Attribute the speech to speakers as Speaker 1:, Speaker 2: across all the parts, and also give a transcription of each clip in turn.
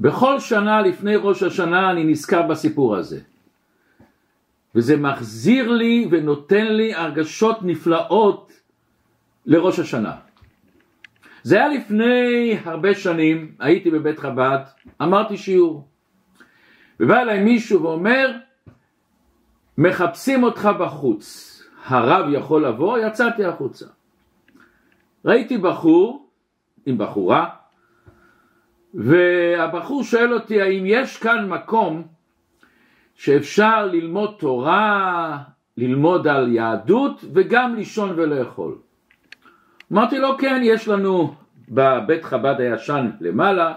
Speaker 1: בכל שנה לפני ראש השנה אני נזכר בסיפור הזה. וזה מחזיר לי ונותן לי הרגשות נפלאות לראש השנה. זה היה לפני הרבה שנים, הייתי בבית חב"ד, אמרתי שיעור. ובא אליי מישהו ואומר, מחפשים אותך בחוץ, הרב יכול לבוא? יצאתי החוצה. ראיתי בחור עם בחורה, והבחור שואל אותי האם יש כאן מקום שאפשר ללמוד תורה, ללמוד על יהדות וגם לישון ולאכול. אמרתי לו כן, יש לנו בבית חב"ד הישן למעלה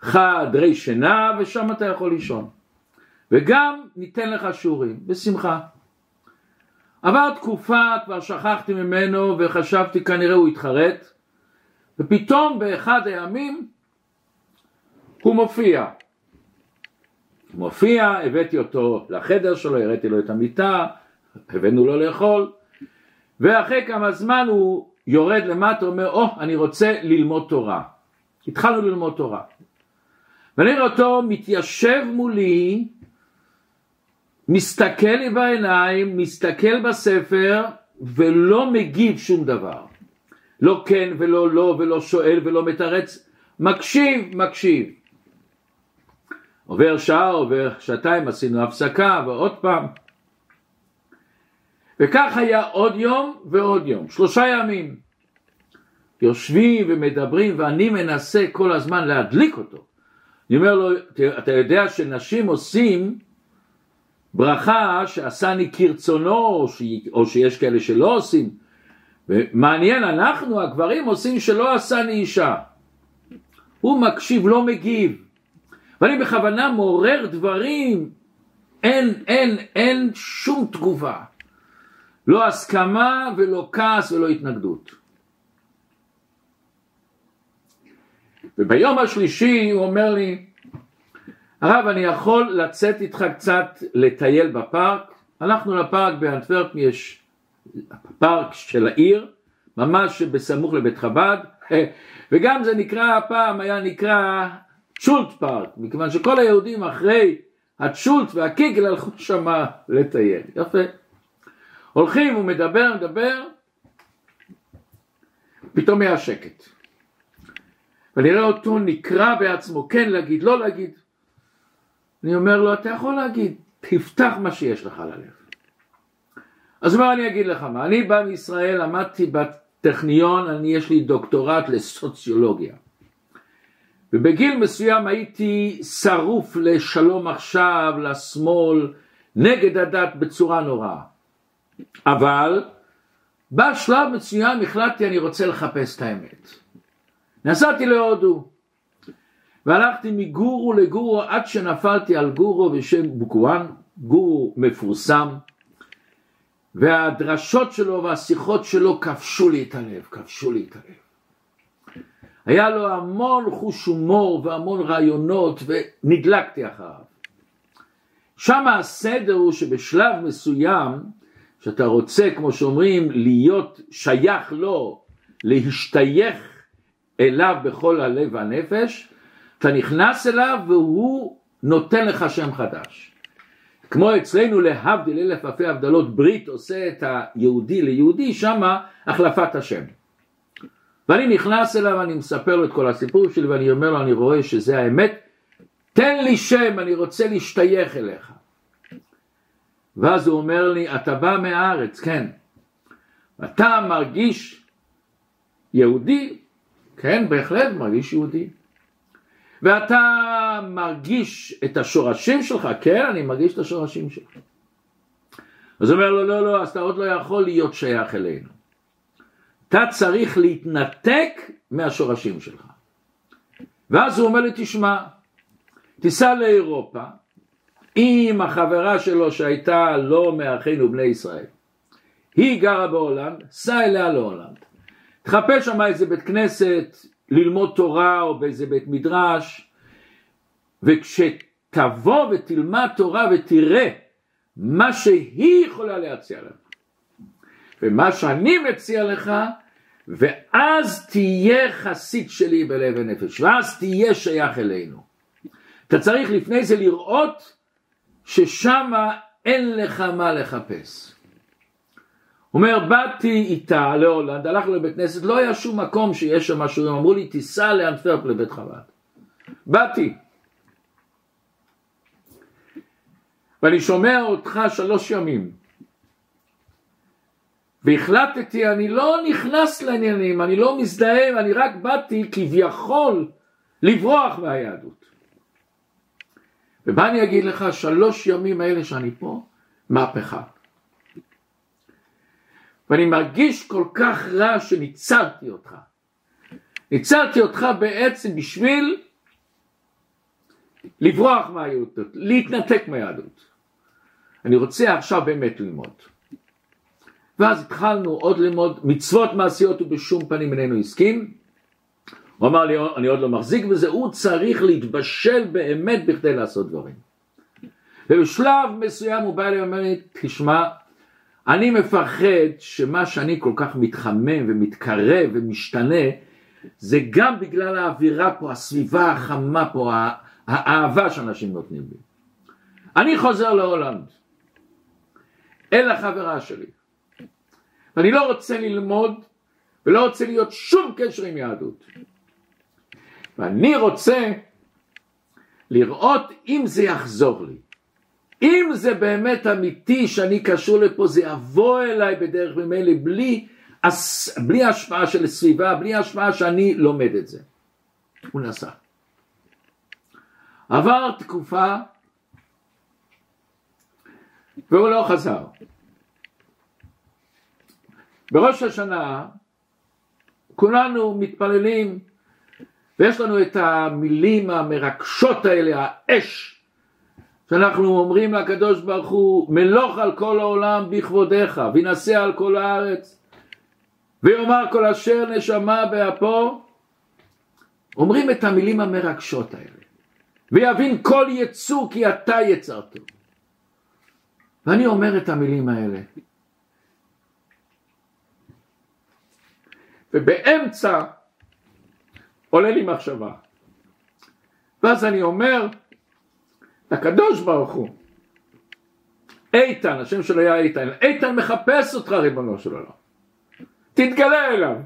Speaker 1: חדרי שינה ושם אתה יכול לישון. וגם ניתן לך שיעורים, בשמחה. עבר תקופה, כבר שכחתי ממנו וחשבתי כנראה הוא התחרט ופתאום באחד הימים הוא מופיע. הוא מופיע, הבאתי אותו לחדר שלו, הראיתי לו את המיטה, הבאנו לו לאכול ואחרי כמה זמן הוא יורד למטה, אומר, או, oh, אני רוצה ללמוד תורה. התחלנו ללמוד תורה. ואני רואה אותו מתיישב מולי, מסתכל לי בעיניים, מסתכל בספר, ולא מגיב שום דבר. לא כן ולא לא, ולא שואל ולא מתרץ, מקשיב, מקשיב. עובר שעה, עובר שעתיים, עשינו הפסקה, ועוד פעם. וכך היה עוד יום ועוד יום, שלושה ימים. יושבים ומדברים ואני מנסה כל הזמן להדליק אותו. אני אומר לו, אתה יודע שנשים עושים ברכה שעשני כרצונו, או, שיש כאלה שלא עושים. ומעניין, אנחנו הגברים עושים שלא עשני אישה. הוא מקשיב, לא מגיב. ואני בכוונה מעורר דברים, אין, אין, אין שום תגובה. לא הסכמה ולא כעס ולא התנגדות. וביום השלישי הוא אומר לי, הרב אני יכול לצאת איתך קצת לטייל בפארק? הלכנו לפארק באנטוורפ, יש פארק של העיר, ממש בסמוך לבית חב"ד, וגם זה נקרא, פעם היה נקרא צ'ולט פארק, מכיוון שכל היהודים אחרי הצ'ולט והקיגל הלכו שמה לטייל, יפה. הולכים, הוא מדבר, מדבר, פתאום היה שקט. ואני רואה אותו נקרא בעצמו, כן להגיד, לא להגיד. אני אומר לו, אתה יכול להגיד, תפתח מה שיש לך ללב. אז מה אני אגיד לך מה, אני בא מישראל, למדתי בטכניון, אני יש לי דוקטורט לסוציולוגיה. ובגיל מסוים הייתי שרוף לשלום עכשיו, לשמאל, נגד הדת בצורה נוראה. אבל בשלב מסוים החלטתי אני רוצה לחפש את האמת. נסעתי להודו והלכתי מגורו לגורו עד שנפלתי על גורו בשם בוקואן, גורו מפורסם והדרשות שלו והשיחות שלו כבשו לי את הלב, כבשו לי את הלב. היה לו המון חוש הומור והמון רעיונות ונדלקתי אחריו. שם הסדר הוא שבשלב מסוים שאתה רוצה כמו שאומרים להיות שייך לו, להשתייך אליו בכל הלב והנפש, אתה נכנס אליו והוא נותן לך שם חדש. כמו אצלנו להבדיל אלף אלפי הבדלות ברית עושה את היהודי ליהודי, שמה החלפת השם. ואני נכנס אליו, אני מספר לו את כל הסיפור שלי ואני אומר לו, אני רואה שזה האמת, תן לי שם, אני רוצה להשתייך אליך. ואז הוא אומר לי, אתה בא מהארץ, כן. אתה מרגיש יהודי? כן, בהחלט מרגיש יהודי. ואתה מרגיש את השורשים שלך? כן, אני מרגיש את השורשים שלך. אז הוא אומר לו, לא, לא, אז אתה עוד לא יכול להיות שייך אלינו. אתה צריך להתנתק מהשורשים שלך. ואז הוא אומר לי, תשמע, תיסע לאירופה עם החברה שלו שהייתה לא מאחינו בני ישראל. היא גרה בהולנד, סע אליה להולנד. תחפש שם איזה בית כנסת, ללמוד תורה או באיזה בית מדרש, וכשתבוא ותלמד תורה ותראה מה שהיא יכולה להציע לך, ומה שאני מציע לך, ואז תהיה חסיד שלי בלב ונפש, ואז תהיה שייך אלינו. אתה צריך לפני זה לראות ששמה אין לך מה לחפש. אומר, באתי איתה להולנד, הלכנו לבית כנסת, לא היה שום מקום שיש שם משהו, הם אמרו לי, תיסע לאנטוורפ לבית חב"ד. באתי. ואני שומע אותך שלוש ימים. והחלטתי, אני לא נכנס לעניינים, אני לא מזדהה, אני רק באתי כביכול לברוח מהיהדות. ומה אני אגיד לך, שלוש ימים האלה שאני פה, מהפכה. ואני מרגיש כל כך רע שניצלתי אותך. ניצלתי אותך בעצם בשביל לברוח מהיהדות, להתנתק מהיהדות. אני רוצה עכשיו באמת ללמוד. ואז התחלנו עוד ללמוד מצוות מעשיות ובשום פנים איננו הסכים. הוא אמר לי, אני עוד לא מחזיק בזה, הוא צריך להתבשל באמת בכדי לעשות דברים. ובשלב מסוים הוא בא אליי ואומר לי, תשמע, אני מפחד שמה שאני כל כך מתחמם ומתקרב ומשתנה, זה גם בגלל האווירה פה, הסביבה החמה פה, האהבה שאנשים נותנים לי. אני חוזר להולנד, אל החברה שלי, ואני לא רוצה ללמוד ולא רוצה להיות שום קשר עם יהדות. ואני רוצה לראות אם זה יחזור לי. אם זה באמת אמיתי שאני קשור לפה, זה יבוא אליי בדרך ממילא בלי, בלי השפעה של הסביבה, בלי השפעה שאני לומד את זה. הוא נסע. עבר תקופה והוא לא חזר. בראש השנה כולנו מתפללים ויש לנו את המילים המרגשות האלה, האש, שאנחנו אומרים לקדוש ברוך הוא, מלוך על כל העולם בכבודיך, וינשא על כל הארץ, ויאמר כל אשר נשמה באפו, אומרים את המילים המרגשות האלה, ויבין כל יצור כי אתה יצרתו. ואני אומר את המילים האלה, ובאמצע עולה לי מחשבה. ואז אני אומר לקדוש ברוך הוא, איתן, השם שלו היה איתן, איתן מחפש אותך ריבונו של עולם, תתגלה אליו,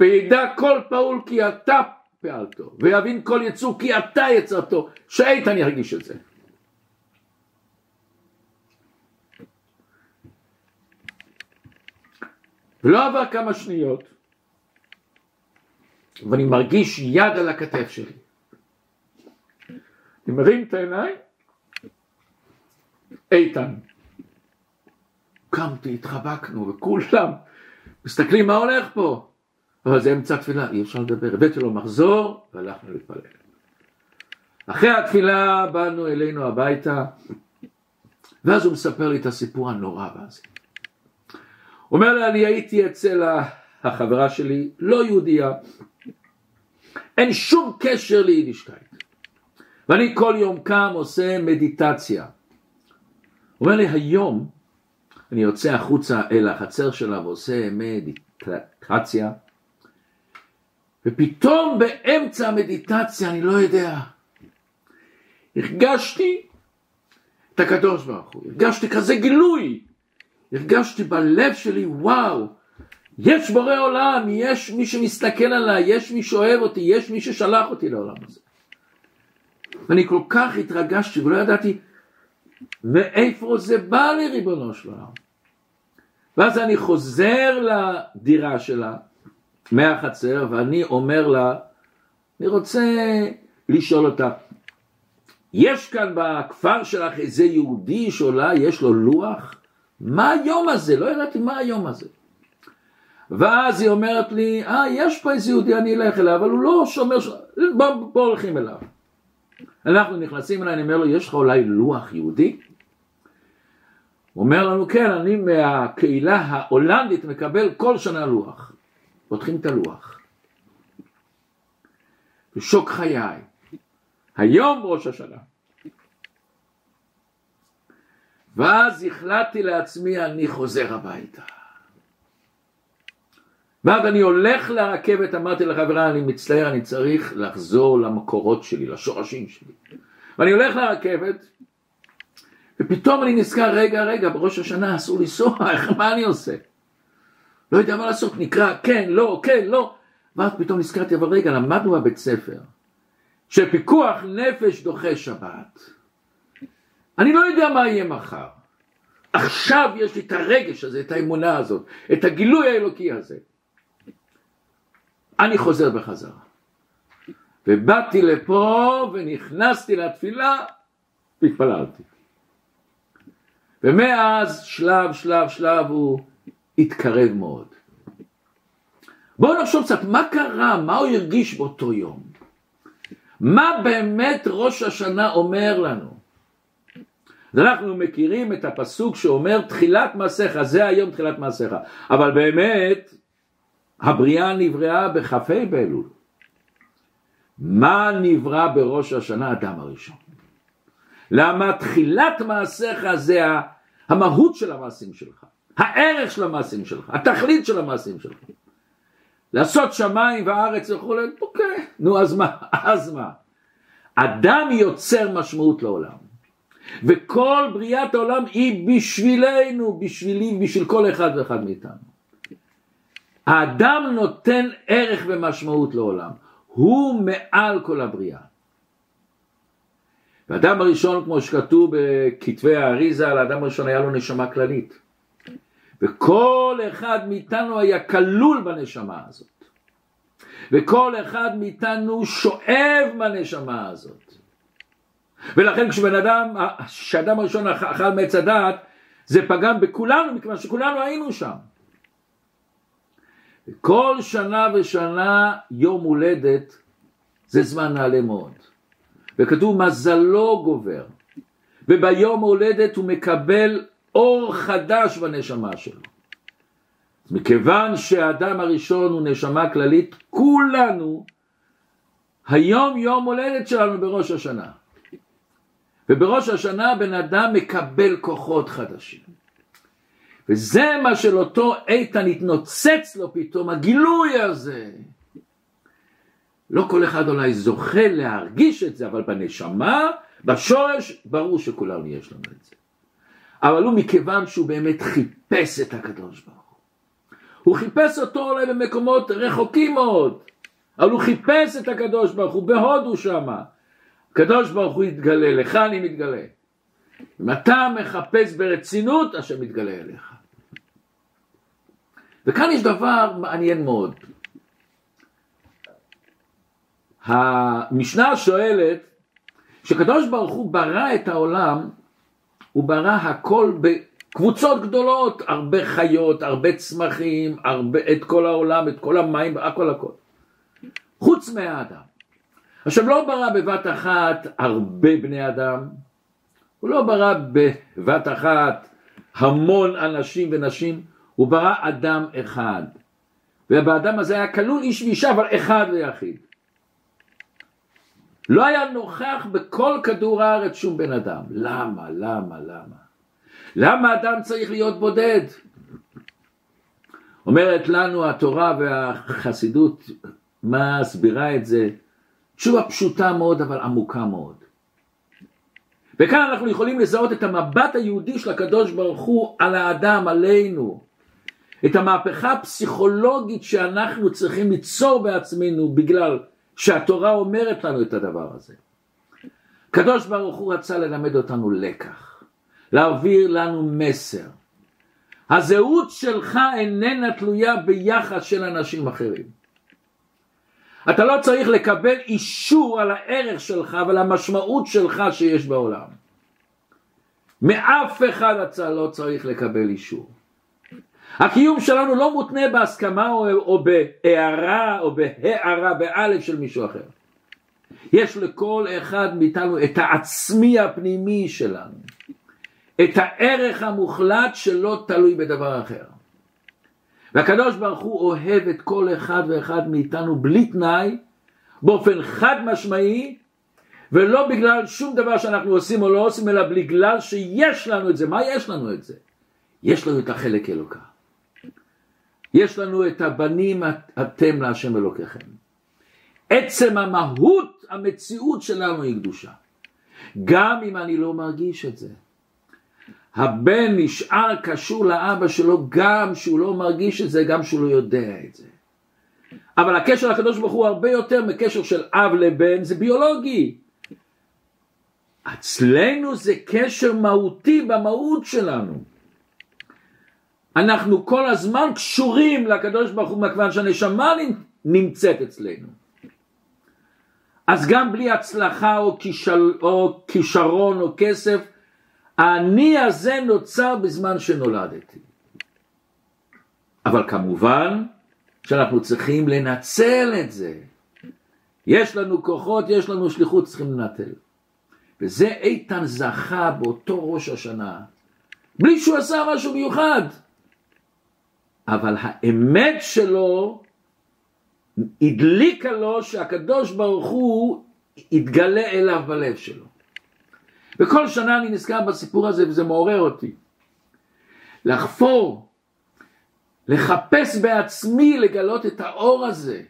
Speaker 1: וידע כל פעול כי אתה פעלתו, ויבין כל יצור כי אתה יצרתו, שאיתן ירגיש את זה. ולא עבר כמה שניות, ואני מרגיש יד על הכתף שלי. אני מרים את העיניים, איתן. קמתי, התחבקנו, וכולם מסתכלים מה הולך פה. אבל זה אמצע תפילה, אי אפשר לדבר. הבאתי לו מחזור, והלכנו להתפלל. אחרי התפילה באנו אלינו הביתה, ואז הוא מספר לי את הסיפור הנורא הזה. אומר לי, אני הייתי אצל החברה שלי, לא יהודייה, אין שום קשר ליידישקייט. ואני כל יום קם עושה מדיטציה. אומר לי, היום אני יוצא החוצה אל החצר שלה ועושה מדיטציה, ופתאום באמצע המדיטציה, אני לא יודע, הרגשתי את הקדוש ברוך הוא, הרגשתי כזה גילוי, הרגשתי בלב שלי, וואו, יש בורא עולם, יש מי שמסתכל עליי, יש מי שאוהב אותי, יש מי ששלח אותי לעולם הזה. ואני כל כך התרגשתי ולא ידעתי מאיפה זה בא לי ריבונו של עולם. ואז אני חוזר לדירה שלה מהחצר ואני אומר לה, אני רוצה לשאול אותה, יש כאן בכפר שלך איזה יהודי שאולי יש לו לוח? מה היום הזה? לא ידעתי מה היום הזה. ואז היא אומרת לי, אה, יש פה איזה יהודי, אני אלך אליו, אבל הוא לא שומר, בוא, בוא הולכים אליו. אנחנו נכנסים אליי, אני אומר לו, יש לך אולי לוח יהודי? הוא אומר לנו, כן, אני מהקהילה ההולנדית מקבל כל שנה לוח. פותחים את הלוח. בשוק חיי. היום ראש השנה. ואז החלטתי לעצמי, אני חוזר הביתה. ואז אני הולך לרכבת, אמרתי לחברה, אני מצטער, אני צריך לחזור למקורות שלי, לשורשים שלי. ואני הולך לרכבת, ופתאום אני נזכר, רגע, רגע, בראש השנה אסור לנסוע, מה אני עושה? לא יודע מה לעשות, נקרא, כן, לא, כן, לא. ואז פתאום נזכרתי, אבל רגע, למדנו בבית ספר, שפיקוח נפש דוחה שבת. אני לא יודע מה יהיה מחר. עכשיו יש לי את הרגש הזה, את האמונה הזאת, את הגילוי האלוקי הזה. אני חוזר בחזרה. ובאתי לפה ונכנסתי לתפילה והתפללתי. ומאז שלב שלב שלב הוא התקרב מאוד. בואו נחשוב קצת מה קרה, מה הוא הרגיש באותו יום. מה באמת ראש השנה אומר לנו? אז אנחנו מכירים את הפסוק שאומר תחילת מעשיך, זה היום תחילת מעשיך, אבל באמת הבריאה נבראה בכ"ה באלול. מה נברא בראש השנה? אדם הראשון. למה תחילת מעשיך זה המהות של המעשים שלך, הערך של המעשים שלך, התכלית של המעשים שלך. לעשות שמיים וארץ וכולי, אוקיי, נו אז מה, אז מה. אדם יוצר משמעות לעולם. וכל בריאת העולם היא בשבילנו, בשבילי, בשביל כל אחד ואחד מאיתנו. האדם נותן ערך ומשמעות לעולם, הוא מעל כל הבריאה. והאדם הראשון, כמו שכתוב בכתבי האריזה, האדם הראשון היה לו נשמה כללית. וכל אחד מאיתנו היה כלול בנשמה הזאת. וכל אחד מאיתנו שואב מהנשמה הזאת. ולכן כשבן אדם, כשאדם הראשון אכל מעץ הדעת, זה פגם בכולנו, מכיוון שכולנו היינו שם. כל שנה ושנה יום הולדת זה זמן נעלה מאוד. וכתוב מזלו גובר. וביום הולדת הוא מקבל אור חדש בנשמה שלו. מכיוון שהאדם הראשון הוא נשמה כללית, כולנו, היום יום הולדת שלנו בראש השנה. ובראש השנה בן אדם מקבל כוחות חדשים. וזה מה של אותו איתן התנוצץ לו פתאום, הגילוי הזה. לא כל אחד אולי זוכה להרגיש את זה, אבל בנשמה, בשורש, ברור שכולנו יש לנו את זה. אבל הוא מכיוון שהוא באמת חיפש את הקדוש ברוך הוא. הוא חיפש אותו אולי במקומות רחוקים מאוד, אבל הוא חיפש את הקדוש ברוך הוא בהודו שמה. הקדוש ברוך הוא יתגלה, לך אני מתגלה. אם אתה מחפש ברצינות, השם מתגלה אליך. וכאן יש דבר מעניין מאוד. המשנה שואלת, כשקדוש ברוך הוא ברא את העולם, הוא ברא הכל בקבוצות גדולות, הרבה חיות, הרבה צמחים, הרבה, את כל העולם, את כל המים, הכל הכל. חוץ מהאדם. עכשיו לא ברא בבת אחת הרבה בני אדם, הוא לא ברא בבת אחת המון אנשים ונשים, הוא ברא אדם אחד. ובאדם הזה היה כלול איש ואישה, אבל אחד ויחיד. לא היה נוכח בכל כדור הארץ שום בן אדם. למה? למה? למה? למה אדם צריך להיות בודד? אומרת לנו התורה והחסידות, מה הסבירה את זה? תשובה פשוטה מאוד אבל עמוקה מאוד. וכאן אנחנו יכולים לזהות את המבט היהודי של הקדוש ברוך הוא על האדם, עלינו. את המהפכה הפסיכולוגית שאנחנו צריכים ליצור בעצמנו בגלל שהתורה אומרת לנו את הדבר הזה. הקדוש ברוך הוא רצה ללמד אותנו לקח, להעביר לנו מסר. הזהות שלך איננה תלויה ביחס של אנשים אחרים. אתה לא צריך לקבל אישור על הערך שלך ועל המשמעות שלך שיש בעולם. מאף אחד אתה לא צריך לקבל אישור. הקיום שלנו לא מותנה בהסכמה או, או בהערה או בהערה באלף של מישהו אחר. יש לכל אחד מאיתנו את העצמי הפנימי שלנו, את הערך המוחלט שלא תלוי בדבר אחר. והקדוש ברוך הוא אוהב את כל אחד ואחד מאיתנו בלי תנאי, באופן חד משמעי, ולא בגלל שום דבר שאנחנו עושים או לא עושים, אלא בגלל שיש לנו את זה. מה יש לנו את זה? יש לנו את החלק אלוקה. יש לנו את הבנים אתם להשם אלוקיכם. עצם המהות, המציאות שלנו היא קדושה. גם אם אני לא מרגיש את זה. הבן נשאר קשור לאבא שלו גם שהוא לא מרגיש את זה, גם שהוא לא יודע את זה. אבל הקשר לקדוש ברוך הוא הרבה יותר מקשר של אב לבן, זה ביולוגי. אצלנו זה קשר מהותי במהות שלנו. אנחנו כל הזמן קשורים לקדוש ברוך הוא מכיוון שהנשמה נמצאת אצלנו. אז גם בלי הצלחה או, כישל, או כישרון או כסף, האני הזה נוצר בזמן שנולדתי. אבל כמובן שאנחנו צריכים לנצל את זה. יש לנו כוחות, יש לנו שליחות, צריכים לנטל. וזה איתן זכה באותו ראש השנה, בלי שהוא עשה משהו מיוחד. אבל האמת שלו הדליקה לו שהקדוש ברוך הוא יתגלה אליו בלב שלו. וכל שנה אני נזכר בסיפור הזה וזה מעורר אותי. לחפור, לחפש בעצמי לגלות את האור הזה.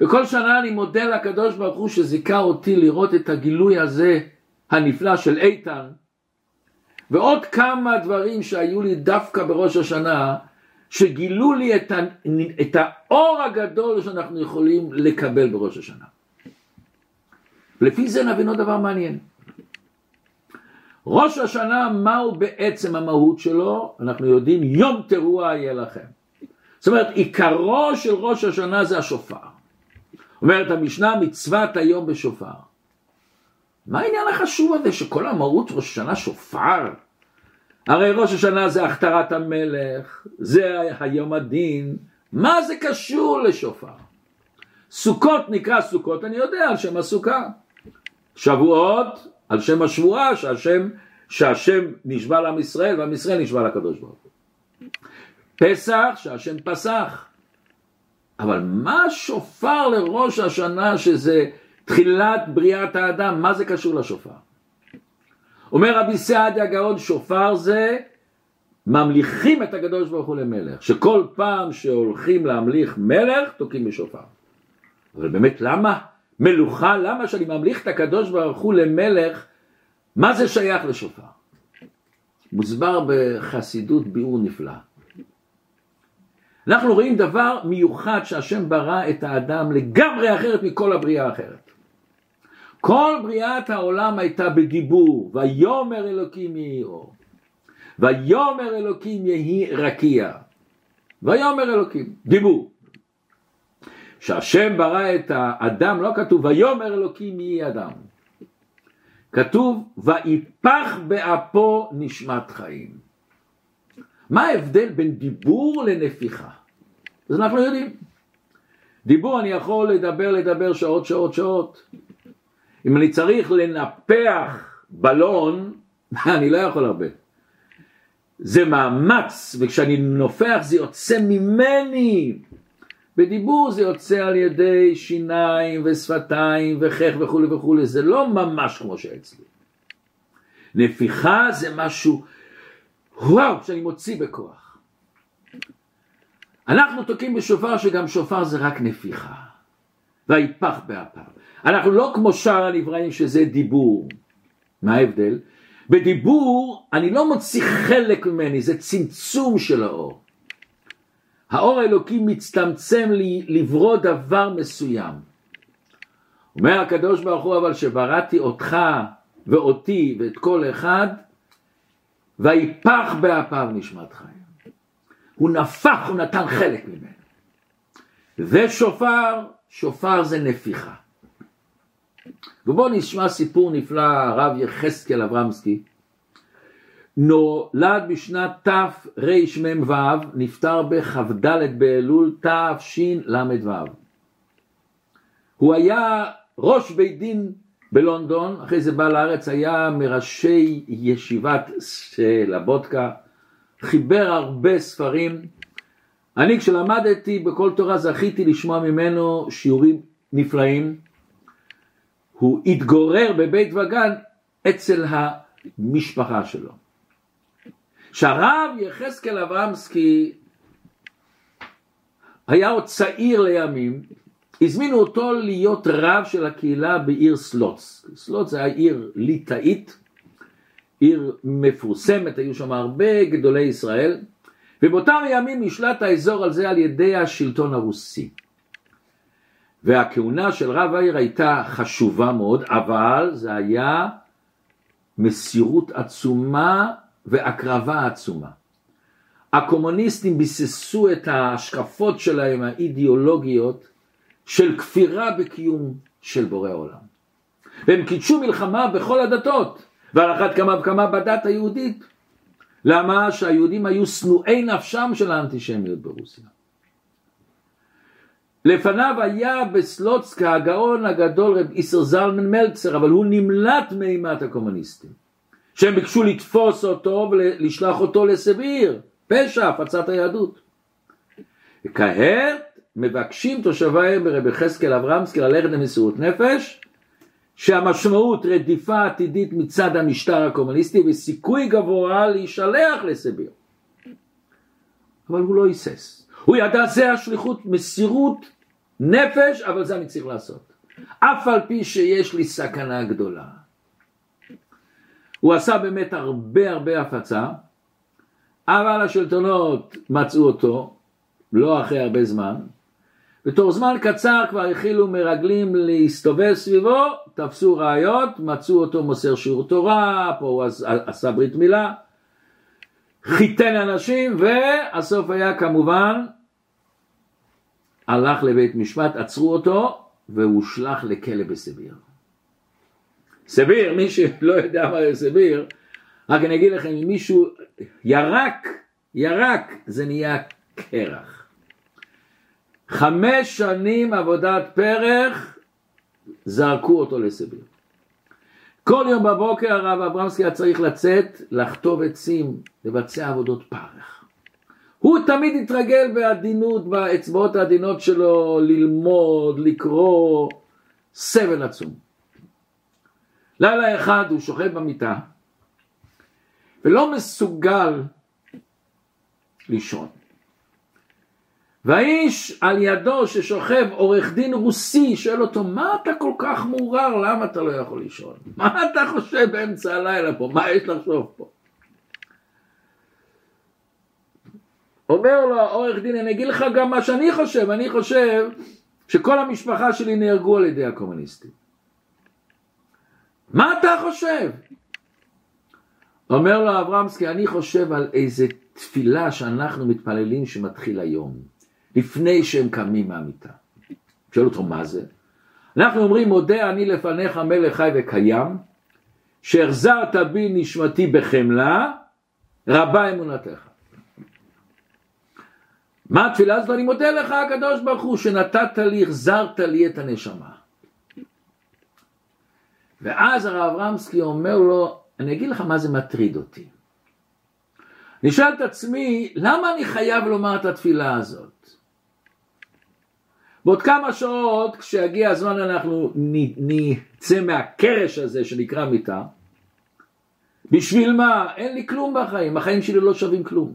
Speaker 1: וכל שנה אני מודה לקדוש ברוך הוא שזיכה אותי לראות את הגילוי הזה הנפלא של איתן ועוד כמה דברים שהיו לי דווקא בראש השנה שגילו לי את, ה, את האור הגדול שאנחנו יכולים לקבל בראש השנה. לפי זה נבין עוד דבר מעניין. ראש השנה, מהו בעצם המהות שלו? אנחנו יודעים, יום תרועה יהיה לכם. זאת אומרת, עיקרו של ראש השנה זה השופר. אומרת המשנה, מצוות היום בשופר. מה העניין החשוב הזה שכל המהות ראש השנה שופר? הרי ראש השנה זה הכתרת המלך, זה היום הדין, מה זה קשור לשופר? סוכות נקרא סוכות, אני יודע, על שם הסוכה. שבועות, על שם השבועה, שהשם, שהשם נשבע לעם ישראל ועם ישראל נשבע לקדוש ברוך הוא. פסח, שהשם פסח. אבל מה שופר לראש השנה שזה תחילת בריאת האדם, מה זה קשור לשופר? אומר רבי סעדיה הגאון שופר זה ממליכים את הקדוש ברוך הוא למלך, שכל פעם שהולכים להמליך מלך תוקעים בשופר. אבל באמת למה מלוכה, למה שאני ממליך את הקדוש ברוך הוא למלך, מה זה שייך לשופר? מוסבר בחסידות ביאור נפלא. אנחנו רואים דבר מיוחד שהשם ברא את האדם לגמרי אחרת מכל הבריאה האחרת. כל בריאת העולם הייתה בדיבור, ויאמר אלוקים יהי אור, ויאמר אלוקים יהי רקיע, ויאמר אלוקים, דיבור. כשהשם ברא את האדם לא כתוב ויאמר אלוקים יהי אדם, כתוב ויפח באפו נשמת חיים. מה ההבדל בין דיבור לנפיחה? אז אנחנו יודעים. דיבור אני יכול לדבר לדבר שעות שעות שעות אם אני צריך לנפח בלון, אני לא יכול הרבה. זה מאמץ, וכשאני נופח זה יוצא ממני. בדיבור זה יוצא על ידי שיניים ושפתיים וחך וכולי וכולי, זה לא ממש כמו שאצלי. נפיחה זה משהו, וואו, שאני מוציא בכוח. אנחנו תוקעים בשופר שגם שופר זה רק נפיחה. ויפח באפיו. אנחנו לא כמו שאר הנבראים שזה דיבור. מה ההבדל? בדיבור אני לא מוציא חלק ממני, זה צמצום של האור. האור האלוקי מצטמצם לי לברוא דבר מסוים. אומר הקדוש ברוך הוא אבל שבראתי אותך ואותי ואת כל אחד ויפח באפיו נשמת חיים. הוא נפח, הוא נתן חלק ממנו. ושופר, שופר זה נפיחה. ובואו נשמע סיפור נפלא, הרב יחזקאל אברמסקי. נולד בשנת תרמ"ו, נפטר בכ"ד באלול תשל"ו. הוא היה ראש בית דין בלונדון, אחרי זה בא לארץ, היה מראשי ישיבת לבודקה, חיבר הרבה ספרים. אני כשלמדתי בכל תורה זכיתי לשמוע ממנו שיעורים נפלאים. הוא התגורר בבית וגן אצל המשפחה שלו. שהרב יחזקאל אברמסקי היה עוד צעיר לימים, הזמינו אותו להיות רב של הקהילה בעיר סלוץ. סלוץ זה עיר ליטאית, עיר מפורסמת, היו שם הרבה גדולי ישראל, ובאותם ימים נשלט האזור הזה על ידי השלטון הרוסי. והכהונה של רב העיר הייתה חשובה מאוד, אבל זה היה מסירות עצומה והקרבה עצומה. הקומוניסטים ביססו את ההשקפות שלהם האידיאולוגיות של כפירה בקיום של בורא עולם. והם קידשו מלחמה בכל הדתות, ועל אחת כמה וכמה בדת היהודית. למה? שהיהודים היו שנואי נפשם של האנטישמיות ברוסיה. לפניו היה בסלוצקה הגאון הגדול רב איסר זלמן מלצר, אבל הוא נמלט מאימת הקומוניסטים, שהם ביקשו לתפוס אותו ולשלוח אותו לסיביר, פשע, הפצת היהדות. וכעת מבקשים תושבי העיר ברב יחזקאל אברמסקי ללכת למסירות נפש, שהמשמעות רדיפה עתידית מצד המשטר הקומוניסטי וסיכוי גבוה להישלח לסיביר. אבל הוא לא היסס. הוא ידע זה השליחות, מסירות נפש, אבל זה אני צריך לעשות. אף על פי שיש לי סכנה גדולה. הוא עשה באמת הרבה הרבה הפצה, אבל השלטונות מצאו אותו, לא אחרי הרבה זמן, בתור זמן קצר כבר החילו מרגלים להסתובב סביבו, תפסו ראיות, מצאו אותו מוסר שיעור תורה, פה הוא עשה ברית מילה, חיתן אנשים, והסוף היה כמובן, הלך לבית משפט, עצרו אותו, והוא שלח לכלא בסיביר. סיביר, מי שלא יודע מה זה סיביר, רק אני אגיד לכם, אם מישהו ירק, ירק, זה נהיה קרח. חמש שנים עבודת פרח, זרקו אותו לסיביר. כל יום בבוקר הרב אברמסקי היה צריך לצאת, לחטוב עצים, לבצע עבודות פרח. הוא תמיד התרגל בעדינות, באצבעות העדינות שלו, ללמוד, לקרוא, סבל עצום. לילה אחד הוא שוכב במיטה, ולא מסוגל לישון. והאיש על ידו ששוכב עורך דין רוסי שואל אותו מה אתה כל כך מעורר? למה אתה לא יכול לישון? מה אתה חושב באמצע הלילה פה? מה יש לחשוב פה? אומר לו עורך דין אני אגיד לך גם מה שאני חושב. אני חושב שכל המשפחה שלי נהרגו על ידי הקומוניסטים מה אתה חושב? אומר לו אברמסקי אני חושב על איזה תפילה שאנחנו מתפללים שמתחיל היום לפני שהם קמים מהמיטה. שואל אותו מה זה? אנחנו אומרים מודה אני לפניך מלך חי וקיים שהחזרת בי נשמתי בחמלה רבה אמונתך. מה התפילה הזאת? אני מודה לך הקדוש ברוך הוא שנתת לי, החזרת לי את הנשמה. ואז הרב רמסקי אומר לו, אני אגיד לך מה זה מטריד אותי. אני שואל את עצמי, למה אני חייב לומר את התפילה הזאת? בעוד כמה שעות כשיגיע הזמן אנחנו נצא מהקרש הזה שנקרא מיטה. בשביל מה? אין לי כלום בחיים, החיים שלי לא שווים כלום.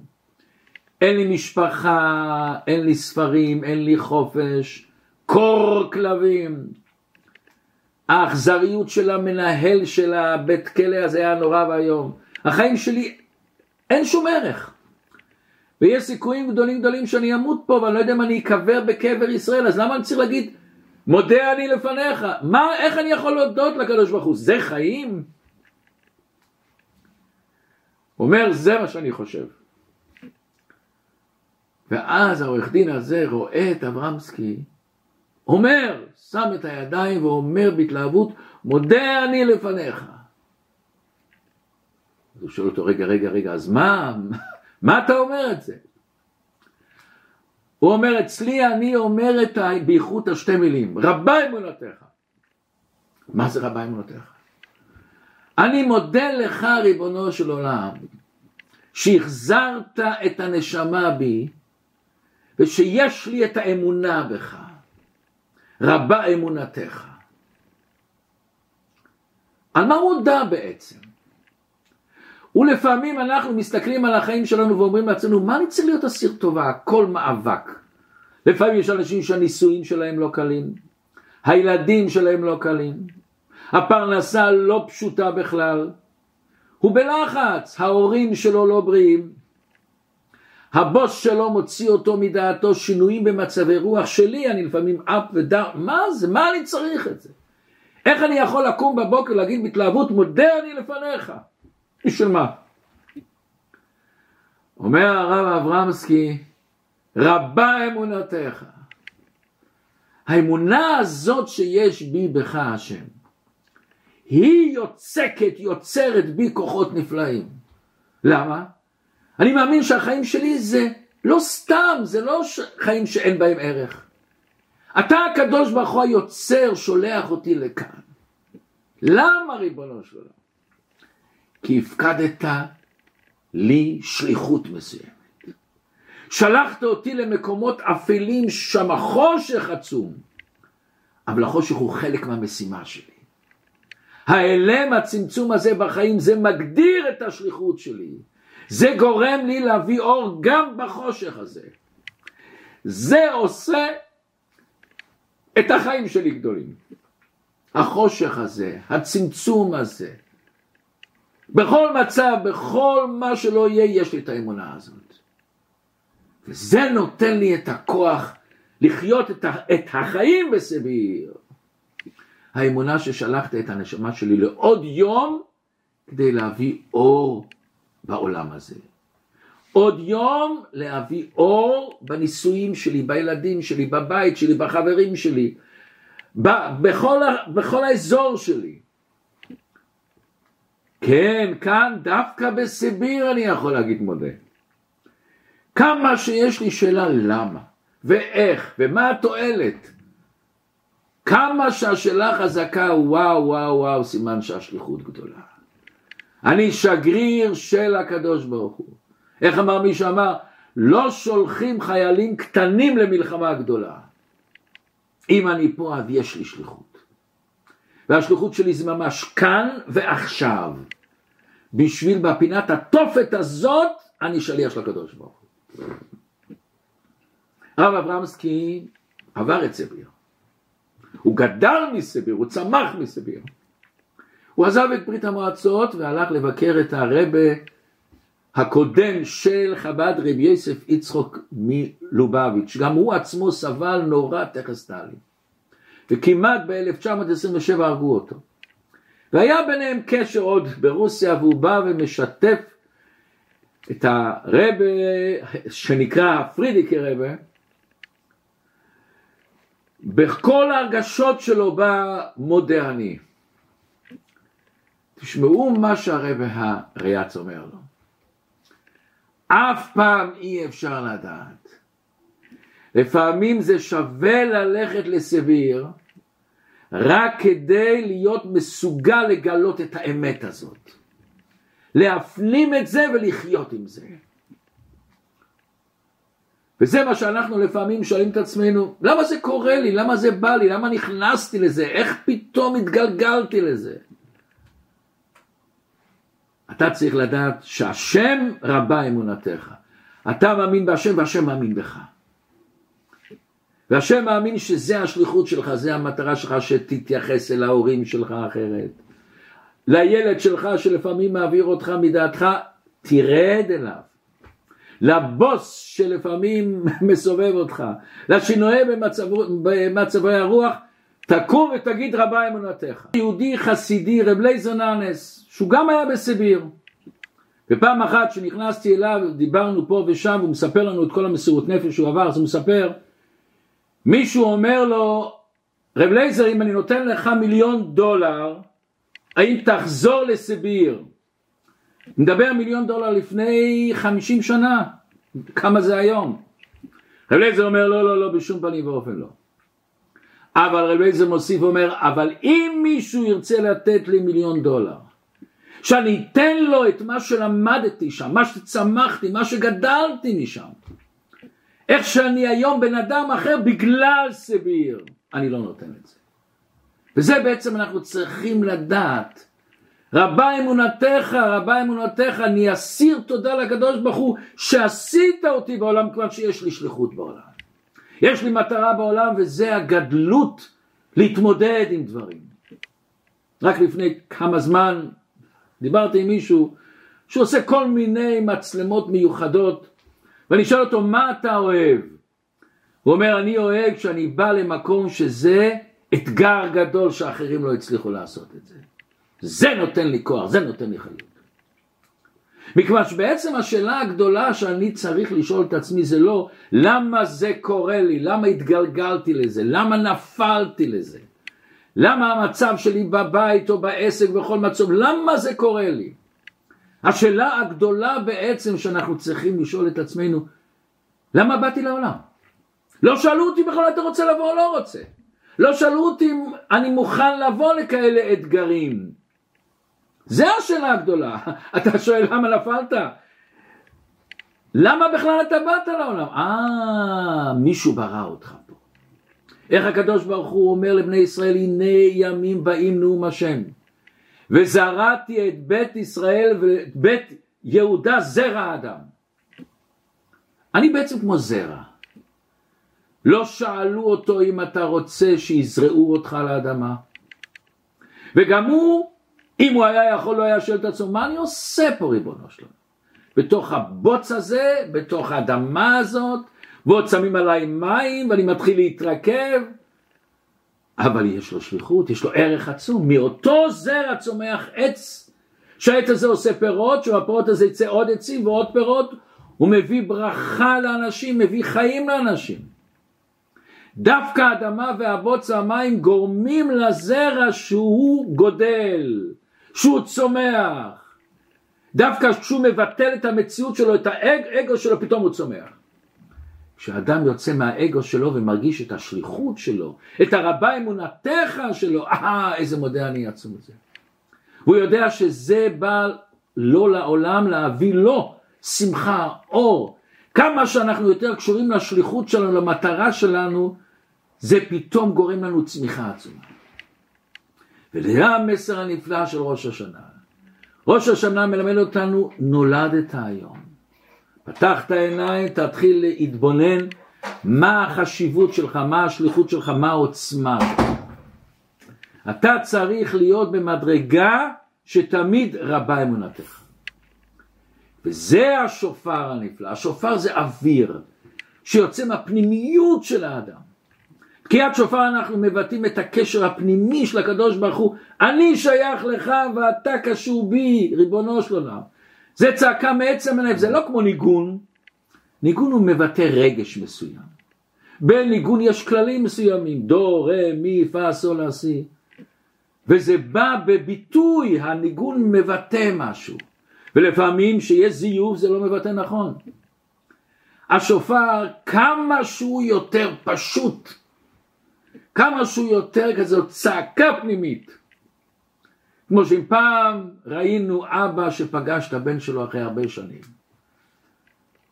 Speaker 1: אין לי משפחה, אין לי ספרים, אין לי חופש, קור כלבים. האכזריות של המנהל של הבית כלא הזה היה נורא ואיום. החיים שלי אין שום ערך. ויש סיכויים גדולים גדולים שאני אמות פה ואני לא יודע אם אני אקבר בקבר ישראל אז למה אני צריך להגיד מודה אני לפניך מה איך אני יכול להודות לקדוש ברוך הוא זה חיים? אומר זה מה שאני חושב ואז העורך דין הזה רואה את אברמסקי אומר שם את הידיים ואומר בהתלהבות מודה אני לפניך אז הוא שואל אותו רגע רגע רגע אז מה מה אתה אומר את זה? הוא אומר אצלי אני אומר את בייחוד השתי מילים רבה אמונתך מה זה רבה אמונתך? אני מודה לך ריבונו של עולם שהחזרת את הנשמה בי ושיש לי את האמונה בך רבה אמונתך על מה הוא הודה בעצם? ולפעמים אנחנו מסתכלים על החיים שלנו ואומרים לעצמנו, מה אני צריך להיות אסיר טובה? הכל מאבק. לפעמים יש אנשים שהנישואים שלהם לא קלים, הילדים שלהם לא קלים, הפרנסה לא פשוטה בכלל, הוא בלחץ, ההורים שלו לא בריאים, הבוס שלו מוציא אותו מדעתו, שינויים במצבי רוח שלי, אני לפעמים אפ ודאון, מה זה? מה אני צריך את זה? איך אני יכול לקום בבוקר להגיד בהתלהבות מודה אני לפניך? בשביל מה? אומר הרב אברמסקי, רבה אמונתך. האמונה הזאת שיש בי בך השם, היא יוצקת, יוצרת בי כוחות נפלאים. למה? אני מאמין שהחיים שלי זה לא סתם, זה לא חיים שאין בהם ערך. אתה הקדוש ברוך הוא היוצר שולח אותי לכאן. למה ריבונו של עולם? כי הפקדת לי שליחות מסוימת. שלחת אותי למקומות אפלים שם החושך עצום, אבל החושך הוא חלק מהמשימה שלי. ההלם הצמצום הזה בחיים זה מגדיר את השליחות שלי. זה גורם לי להביא אור גם בחושך הזה. זה עושה את החיים שלי גדולים. החושך הזה, הצמצום הזה. בכל מצב, בכל מה שלא יהיה, יש לי את האמונה הזאת. וזה נותן לי את הכוח לחיות את, החיים בסביר. האמונה ששלחת את הנשמה שלי לעוד יום כדי להביא אור בעולם הזה. עוד יום להביא אור בנישואים שלי, בילדים שלי, בבית שלי, בחברים שלי, בכל, בכל האזור שלי. כן, כאן דווקא בסיביר אני יכול להגיד מודה. כמה שיש לי שאלה למה, ואיך, ומה התועלת. כמה שהשאלה חזקה, וואו, וואו, וואו, סימן שהשליחות גדולה. אני שגריר של הקדוש ברוך הוא. איך אמר מי שאמר? לא שולחים חיילים קטנים למלחמה גדולה. אם אני פה אז יש לי שליחות. והשליחות שלי זה ממש כאן ועכשיו. בשביל בפינת התופת הזאת אני שליח של הקדוש ברוך הוא. הרב אברמסקי עבר את סביר. הוא גדל מסביר, הוא צמח מסביר. הוא עזב את ברית המועצות והלך לבקר את הרבה הקודם של חב"ד רב יוסף יצחוק מלובביץ', גם הוא עצמו סבל נורא תכף סטלין, וכמעט ב-1927 הרגו אותו. והיה ביניהם קשר עוד ברוסיה והוא בא ומשתף את הרבה שנקרא פרידיקי הרבה בכל ההרגשות שלו במודרני. תשמעו מה שהרבה הריאץ אומר לו. אף פעם אי אפשר לדעת. לפעמים זה שווה ללכת לסביר רק כדי להיות מסוגל לגלות את האמת הזאת. להפנים את זה ולחיות עם זה. וזה מה שאנחנו לפעמים שואלים את עצמנו, למה זה קורה לי? למה זה בא לי? למה נכנסתי לזה? איך פתאום התגלגלתי לזה? אתה צריך לדעת שהשם רבה אמונתך. אתה מאמין בהשם והשם מאמין בך. והשם מאמין שזה השליחות שלך, זה המטרה שלך שתתייחס אל ההורים שלך אחרת. לילד שלך שלפעמים מעביר אותך מדעתך, תרד אליו. לבוס שלפעמים מסובב אותך, לשינויי במצב, במצבי הרוח, תקום ותגיד רבה אמונתך. יהודי חסידי רב לייזר נאנס, שהוא גם היה בסיביר. ופעם אחת שנכנסתי אליו, דיברנו פה ושם, הוא מספר לנו את כל המסירות נפש שהוא עבר, אז הוא מספר, מישהו אומר לו, רב לייזר, אם אני נותן לך מיליון דולר, האם תחזור לסיביר? נדבר מיליון דולר לפני חמישים שנה, כמה זה היום? רב לייזר אומר, לא, לא, לא, בשום פנים ואופן לא. אבל רב אליעזר מוסיף ואומר, אבל אם מישהו ירצה לתת לי מיליון דולר, שאני אתן לו את מה שלמדתי שם, מה שצמחתי, מה שגדלתי משם, איך שאני היום בן אדם אחר בגלל סביר, אני לא נותן את זה. וזה בעצם אנחנו צריכים לדעת. רבה אמונתך, רבה אמונתך, אני אסיר תודה לקדוש ברוך הוא שעשית אותי בעולם כבר שיש לי שליחות בעולם. יש לי מטרה בעולם וזה הגדלות להתמודד עם דברים. רק לפני כמה זמן דיברתי עם מישהו שעושה כל מיני מצלמות מיוחדות ואני שואל אותו מה אתה אוהב? הוא אומר אני אוהב כשאני בא למקום שזה אתגר גדול שאחרים לא הצליחו לעשות את זה. זה נותן לי כוח, זה נותן לי חיות. מכיוון שבעצם השאלה הגדולה שאני צריך לשאול את עצמי זה לא למה זה קורה לי, למה התגלגלתי לזה, למה נפלתי לזה, למה המצב שלי בבית או בעסק בכל מצב, למה זה קורה לי? השאלה הגדולה בעצם שאנחנו צריכים לשאול את עצמנו, למה באתי לעולם? לא שאלו אותי בכלל אתה רוצה לבוא או לא רוצה. לא שאלו אותי אם אני מוכן לבוא לכאלה אתגרים. זה השאלה הגדולה. אתה שואל למה נפלת? למה בכלל אתה באת לעולם? אה, מישהו ברא אותך פה. איך הקדוש ברוך הוא אומר לבני ישראל, הנה ימים באים נאום השם. וזרעתי את בית ישראל ואת בית יהודה זרע אדם. אני בעצם כמו זרע. לא שאלו אותו אם אתה רוצה שיזרעו אותך על האדמה. וגם הוא, אם הוא היה יכול, לא היה שואל את עצמו, מה אני עושה פה ריבונו שלנו? בתוך הבוץ הזה, בתוך האדמה הזאת, ועוד שמים עליי מים ואני מתחיל להתרכב. אבל יש לו שליחות, יש לו ערך עצום. מאותו זרע צומח עץ, שהעץ הזה עושה פירות, שהפירות הזה יצא עוד עצים ועוד פירות, הוא מביא ברכה לאנשים, מביא חיים לאנשים. דווקא האדמה והבוץ המים גורמים לזרע שהוא גודל, שהוא צומח. דווקא כשהוא מבטל את המציאות שלו, את האגו שלו, פתאום הוא צומח. כשאדם יוצא מהאגו שלו ומרגיש את השליחות שלו, את הרבה אמונתך שלו, אה, איזה מודה אני עצום את זה. הוא יודע שזה בא לא לעולם להביא לו שמחה, אור. כמה שאנחנו יותר קשורים לשליחות שלנו, למטרה שלנו, זה פתאום גורם לנו צמיחה עצומה. וזה המסר הנפלא של ראש השנה. ראש השנה מלמד אותנו, נולדת היום. פתח את העיניים, תתחיל להתבונן מה החשיבות שלך, מה השליחות שלך, מה העוצמה. אתה צריך להיות במדרגה שתמיד רבה אמונתך. וזה השופר הנפלא. השופר זה אוויר שיוצא מהפנימיות של האדם. תקיעת שופר אנחנו מבטאים את הקשר הפנימי של הקדוש ברוך הוא, אני שייך לך ואתה קשור בי, ריבונו של עולם. זה צעקה מעצם הנפש, זה לא כמו ניגון. ניגון הוא מבטא רגש מסוים. בניגון יש כללים מסוימים, דו, רה, מי, פה, סול, אסי. וזה בא בביטוי, הניגון מבטא משהו. ולפעמים שיש זיוף זה לא מבטא נכון. השופר, כמה שהוא יותר פשוט, כמה שהוא יותר כזאת צעקה פנימית. כמו שאם פעם ראינו אבא שפגש את הבן שלו אחרי הרבה שנים.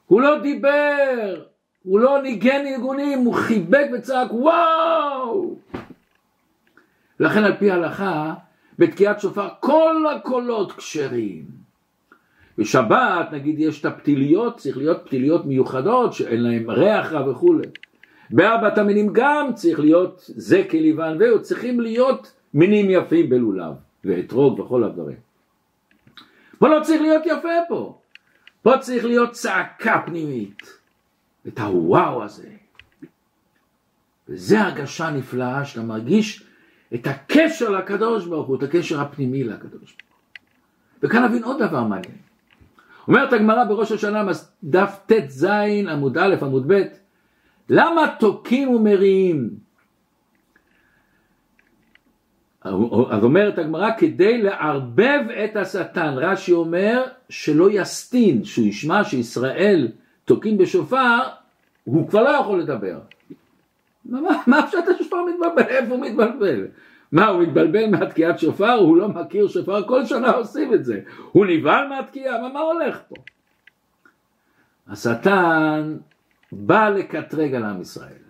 Speaker 1: הוא לא דיבר, הוא לא ניגן ניגונים, הוא חיבק וצעק וואו! לכן על פי ההלכה, בתקיעת שופר כל הקולות כשרים. בשבת נגיד יש את הפתיליות, צריך להיות פתיליות מיוחדות שאין להן ריח רע וכולי. בארבעת המינים גם צריך להיות זה כליבן והוא צריכים להיות מינים יפים בלולב ואתרוג וכל הדברים. פה לא צריך להיות יפה פה, פה צריך להיות צעקה פנימית, את הוואו הזה. וזה הרגשה נפלאה שאתה מרגיש את הקשר לקדוש ברוך הוא, את הקשר הפנימי לקדוש ברוך הוא. וכאן נבין עוד דבר מעניין. אומרת הגמרא בראש השנה, דף ט"ז עמוד א' עמוד ב', למה תוקים ומריעים? אז אומרת הגמרא כדי לערבב את השטן, רש"י אומר שלא יסטין, שהוא ישמע שישראל תוקים בשופר, הוא כבר לא יכול לדבר. מה את השופר מתבלבל? איפה הוא מתבלבל? מה, הוא מתבלבל מהתקיעת שופר? הוא לא מכיר שופר? כל שנה עושים את זה. הוא נבהל מהתקיעה? מה, מה הולך פה? השטן בא לקטרג על עם ישראל.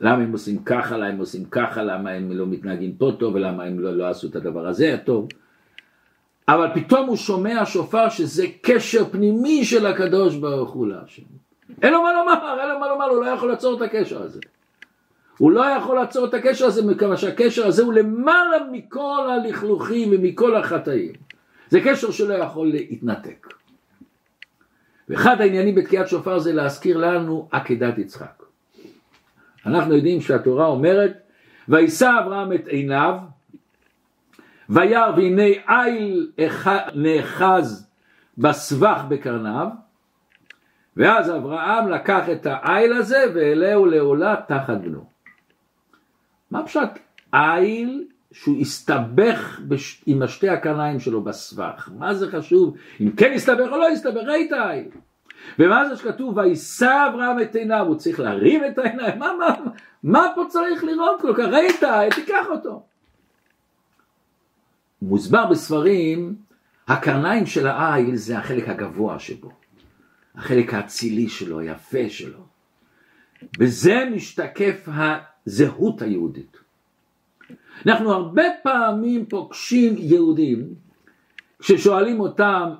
Speaker 1: למה הם עושים ככה, למה הם עושים ככה, למה הם לא מתנהגים פה טוב, ולמה הם לא, לא עשו את הדבר הזה הטוב. אבל פתאום הוא שומע שופר שזה קשר פנימי של הקדוש ברוך הוא להשם. אין לו מה לומר, אין לו מה לומר, הוא לא יכול לעצור את הקשר הזה. הוא לא יכול לעצור את הקשר הזה מכיוון שהקשר הזה הוא למעלה מכל הלכלוכים ומכל החטאים. זה קשר שלא יכול להתנתק. ואחד העניינים בתקיעת שופר זה להזכיר לנו עקדת יצחק. אנחנו יודעים שהתורה אומרת וישא אברהם את עיניו וירא והנה איל נאחז בסבך בקרניו ואז אברהם לקח את האיל הזה והעלהו לעולה תחת בנו. מה פשוט איל שהוא הסתבך בש... עם השתי הקרניים שלו בסבך? מה זה חשוב? אם כן הסתבך או לא הסתבך, ראית איל. ומה זה שכתוב וישא אברהם את עיניו, הוא צריך להרים את העיניים, מה, מה, מה פה צריך לראות כל כך? ראית, תיקח אותו. מוסבר בספרים, הקרניים של העיל זה החלק הגבוה שבו, החלק האצילי שלו, היפה שלו. בזה משתקף הזהות היהודית. אנחנו הרבה פעמים פוגשים יהודים, כששואלים אותם,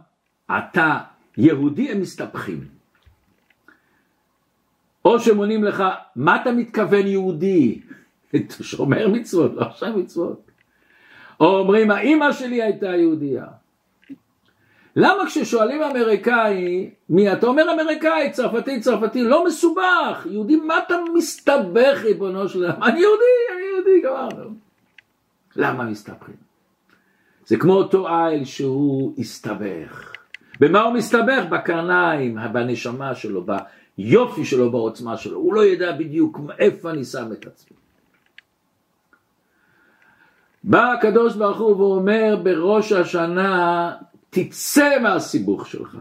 Speaker 1: אתה יהודי, הם מסתבכים. או שהם עונים לך, מה אתה מתכוון יהודי? שומר מצוות, לא עכשיו מצוות. או אומרים, האימא שלי הייתה יהודייה. למה כששואלים אמריקאי, מי אתה אומר אמריקאי, צרפתי, צרפתי, לא מסובך, יהודי, מה אתה מסתבך ריבונו של עולם? אני יהודי, אני יהודי, גמרנו. למה מסתבכים? זה כמו אותו איל שהוא הסתבך. במה הוא מסתבך? בקרניים, בנשמה שלו, ביופי שלו, בעוצמה שלו. הוא לא ידע בדיוק איפה אני שם את עצמי. בא הקדוש ברוך הוא ואומר בראש השנה תצא מהסיבוך שלך.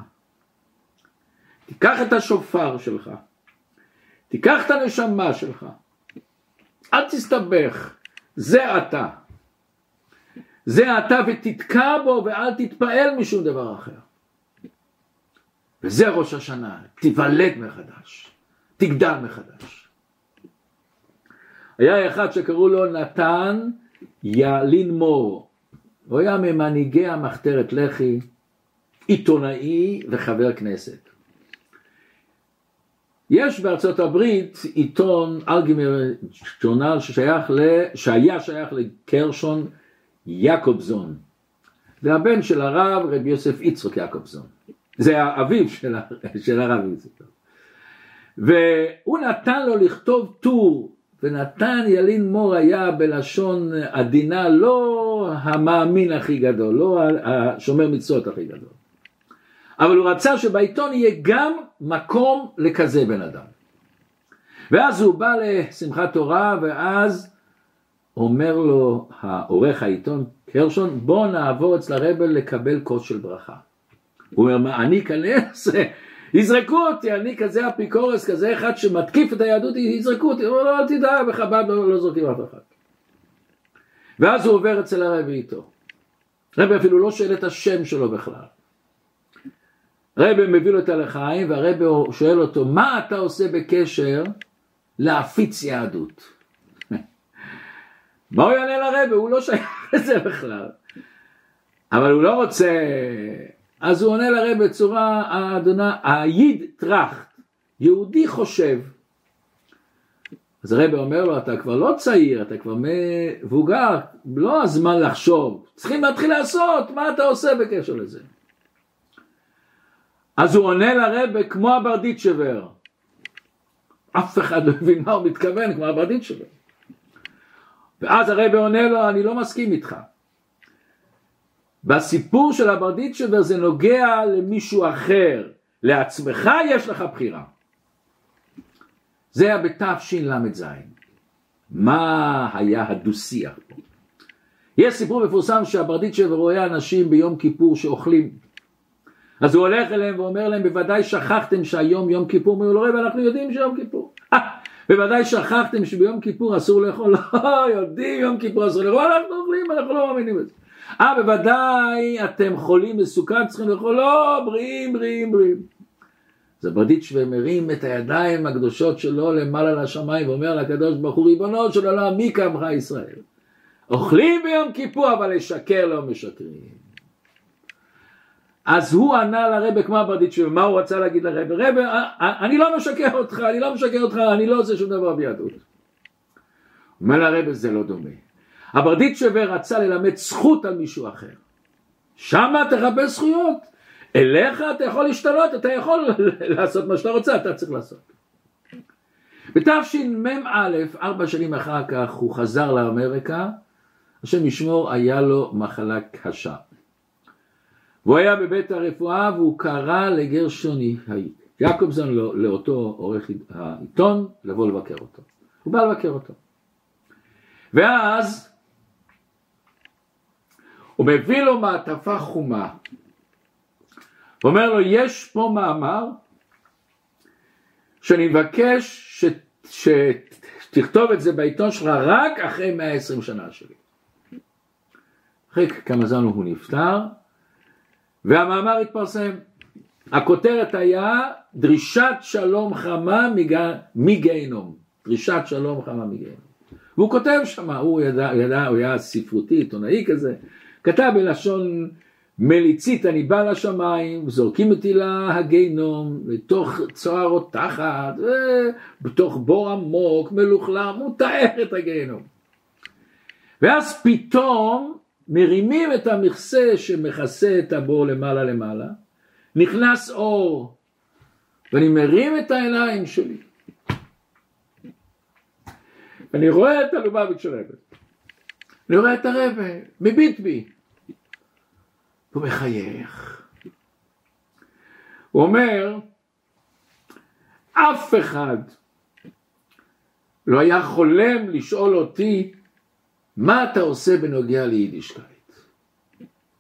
Speaker 1: תיקח את השופר שלך, תיקח את הנשמה שלך, אל תסתבך, זה אתה. זה אתה ותתקע בו ואל תתפעל משום דבר אחר. וזה ראש השנה, תיוולד מחדש, תגדל מחדש. היה אחד שקראו לו נתן יעלין מור, הוא היה ממנהיגי המחתרת לח"י, עיתונאי וחבר כנסת. יש בארצות הברית עיתון אלגימר ג'ורנל ששייך ל... שהיה שייך לקרשון יעקובזון. זה הבן של הרב רבי יוסף יצחק יעקובזון. זה האביו של, של הרב יצחק. והוא נתן לו לכתוב טור ונתן ילין מור היה בלשון עדינה לא המאמין הכי גדול, לא השומר מצוות הכי גדול. אבל הוא רצה שבעיתון יהיה גם מקום לכזה בן אדם. ואז הוא בא לשמחת תורה ואז אומר לו העורך העיתון קרשון בוא נעבור אצל הרבל לקבל כוס של ברכה. הוא אומר מה אני אכנס יזרקו אותי, אני כזה אפיקורס, כזה אחד שמתקיף את היהדות, יזרקו אותי, הוא אומר, לא, אל תדאג, בחב"ד לא, לא זורקים אף אחד. ואז הוא עובר אצל הרבי איתו. רבי אפילו לא שואל את השם שלו בכלל. רבי מביא לו את הלחיים, והרבי שואל אותו, מה אתה עושה בקשר להפיץ יהדות? מה הוא יענה לרבי? הוא לא שייך לזה בכלל. אבל הוא לא רוצה אז הוא עונה לרב בצורה האדונה, היד טראכט, יהודי חושב. אז הרב אומר לו, אתה כבר לא צעיר, אתה כבר מבוגר, לא הזמן לחשוב, צריכים להתחיל לעשות, מה אתה עושה בקשר לזה? אז הוא עונה לרב כמו הברדיצ'בר. אף אחד לא מבין מה הוא מתכוון, כמו הברדיצ'בר. ואז הרב עונה לו, אני לא מסכים איתך. בסיפור של הברדיצ'בר זה נוגע למישהו אחר, לעצמך יש לך בחירה. זה היה בתשל"ז. מה היה הדו-שיח פה? יש סיפור מפורסם שהברדיצ'בר רואה אנשים ביום כיפור שאוכלים. אז הוא הולך אליהם ואומר להם, בוודאי שכחתם שהיום יום כיפור, אומרים לו, רב, אנחנו יודעים שיום כיפור. בוודאי שכחתם שביום כיפור אסור לאכול, לא, יודעים יום כיפור אסור לאכול, אנחנו אוכלים, אנחנו לא מאמינים בזה. אה בוודאי אתם חולים מסוכן צריכים לאכול. לא בריאים בריאים בריאים. זברדיצ'ווה מרים את הידיים הקדושות שלו למעלה לשמיים ואומר לקדוש ברוך הוא ריבונו של עולם מי קמך ישראל? אוכלים ביום כיפור אבל לשקר לא משקרים אז הוא ענה לרבה כמו הברדיצ'ב, מה הוא רצה להגיד לרבה? רבה, אה, אני לא משקר אותך, אני לא משקר אותך, אני לא עושה שום דבר ביהדות. אומר לרבה, זה לא דומה. הברדיצ'ב רצה ללמד זכות על מישהו אחר. שמה תחפש זכויות. אליך אתה יכול להשתנות, אתה יכול לעשות מה שאתה רוצה, אתה צריך לעשות. בתשמ"א, ארבע שנים אחר כך, הוא חזר לאמריקה, השם ישמור, היה לו מחלה קשה. והוא היה בבית הרפואה והוא קרא לגרשוני יעקובזון לא, לאותו עורך העיתון לבוא לבקר אותו. הוא בא לבקר אותו. ואז הוא מביא לו מעטפה חומה. ואומר לו, יש פה מאמר שאני מבקש ש... שתכתוב את זה בעיתון שלך רק אחרי 120 שנה שלי. אחרי כמה זמן הוא נפטר, והמאמר התפרסם. הכותרת היה דרישת שלום חמה מגיהנום. דרישת שלום חמה מגיהנום. והוא כותב שם, הוא ידע, ידע, הוא היה ספרותי, עיתונאי כזה, כתב בלשון מליצית אני בא לשמיים, זורקים אותי להגיהנום, לתוך צוהר רותחת, בתוך בור עמוק, מלוכלם, הוא תאר את הגיהנום. ואז פתאום מרימים את המכסה שמכסה את הבור למעלה למעלה, נכנס אור, ואני מרים את העיניים שלי. אני רואה את הלובביץ' רבה. אני רואה את הרבה, מביט בי. הוא מחייך. הוא אומר, אף אחד לא היה חולם לשאול אותי מה אתה עושה בנוגע ליידישקייט?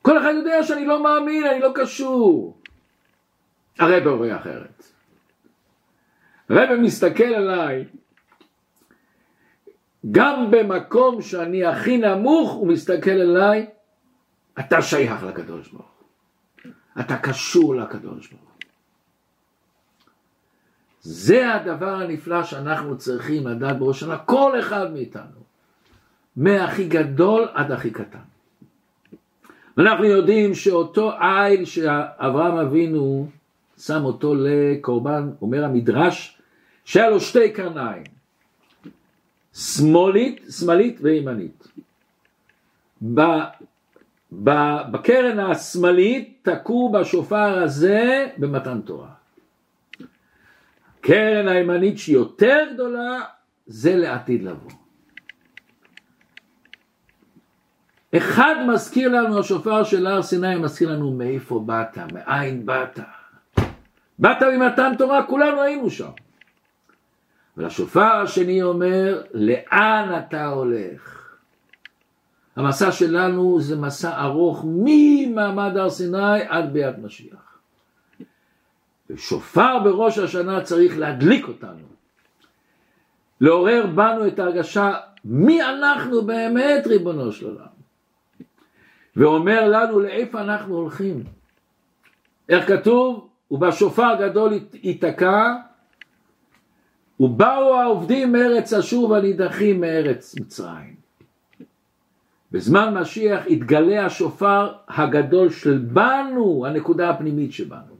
Speaker 1: כל אחד יודע שאני לא מאמין, אני לא קשור. הרב רואה אחרת. הרב מסתכל עליי, גם במקום שאני הכי נמוך, הוא מסתכל עליי, אתה שייך לקדוש ברוך הוא. אתה קשור לקדוש ברוך הוא. זה הדבר הנפלא שאנחנו צריכים לדעת בראש השנה, כל אחד מאיתנו. מהכי גדול עד הכי קטן. אנחנו יודעים שאותו איל שאברהם אבינו שם אותו לקורבן, אומר המדרש, שהיה לו שתי קרניים, שמאלית, שמאלית וימנית. בקרן השמאלית תקעו בשופר הזה במתן תורה. קרן הימנית שהיא יותר גדולה, זה לעתיד לבוא. אחד מזכיר לנו, השופר של הר סיני מזכיר לנו מאיפה באת, מאין באת. באת ממתן תורה, כולנו היינו שם. ולשופר השני אומר, לאן אתה הולך? המסע שלנו זה מסע ארוך ממעמד הר סיני עד ביאת משיח. ושופר בראש השנה צריך להדליק אותנו, לעורר בנו את ההרגשה מי אנחנו באמת ריבונו של עולם. ואומר לנו לאיפה אנחנו הולכים. איך כתוב? ובשופר גדול ייתקע ובאו העובדים מארץ אשור והנידחים מארץ מצרים. בזמן משיח יתגלה השופר הגדול של בנו, הנקודה הפנימית שבנו.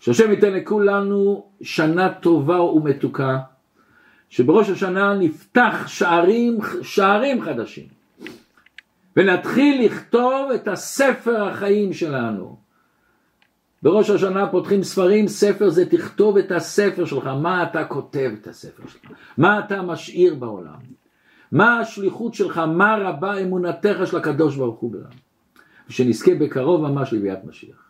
Speaker 1: שהשם ייתן לכולנו שנה טובה ומתוקה, שבראש השנה נפתח שערים, שערים חדשים. ונתחיל לכתוב את הספר החיים שלנו. בראש השנה פותחים ספרים, ספר זה תכתוב את הספר שלך, מה אתה כותב את הספר שלך, מה אתה משאיר בעולם, מה השליחות שלך, מה רבה אמונתך של הקדוש ברוך הוא בעולם. ושנזכה בקרוב ממש לביאת משיח.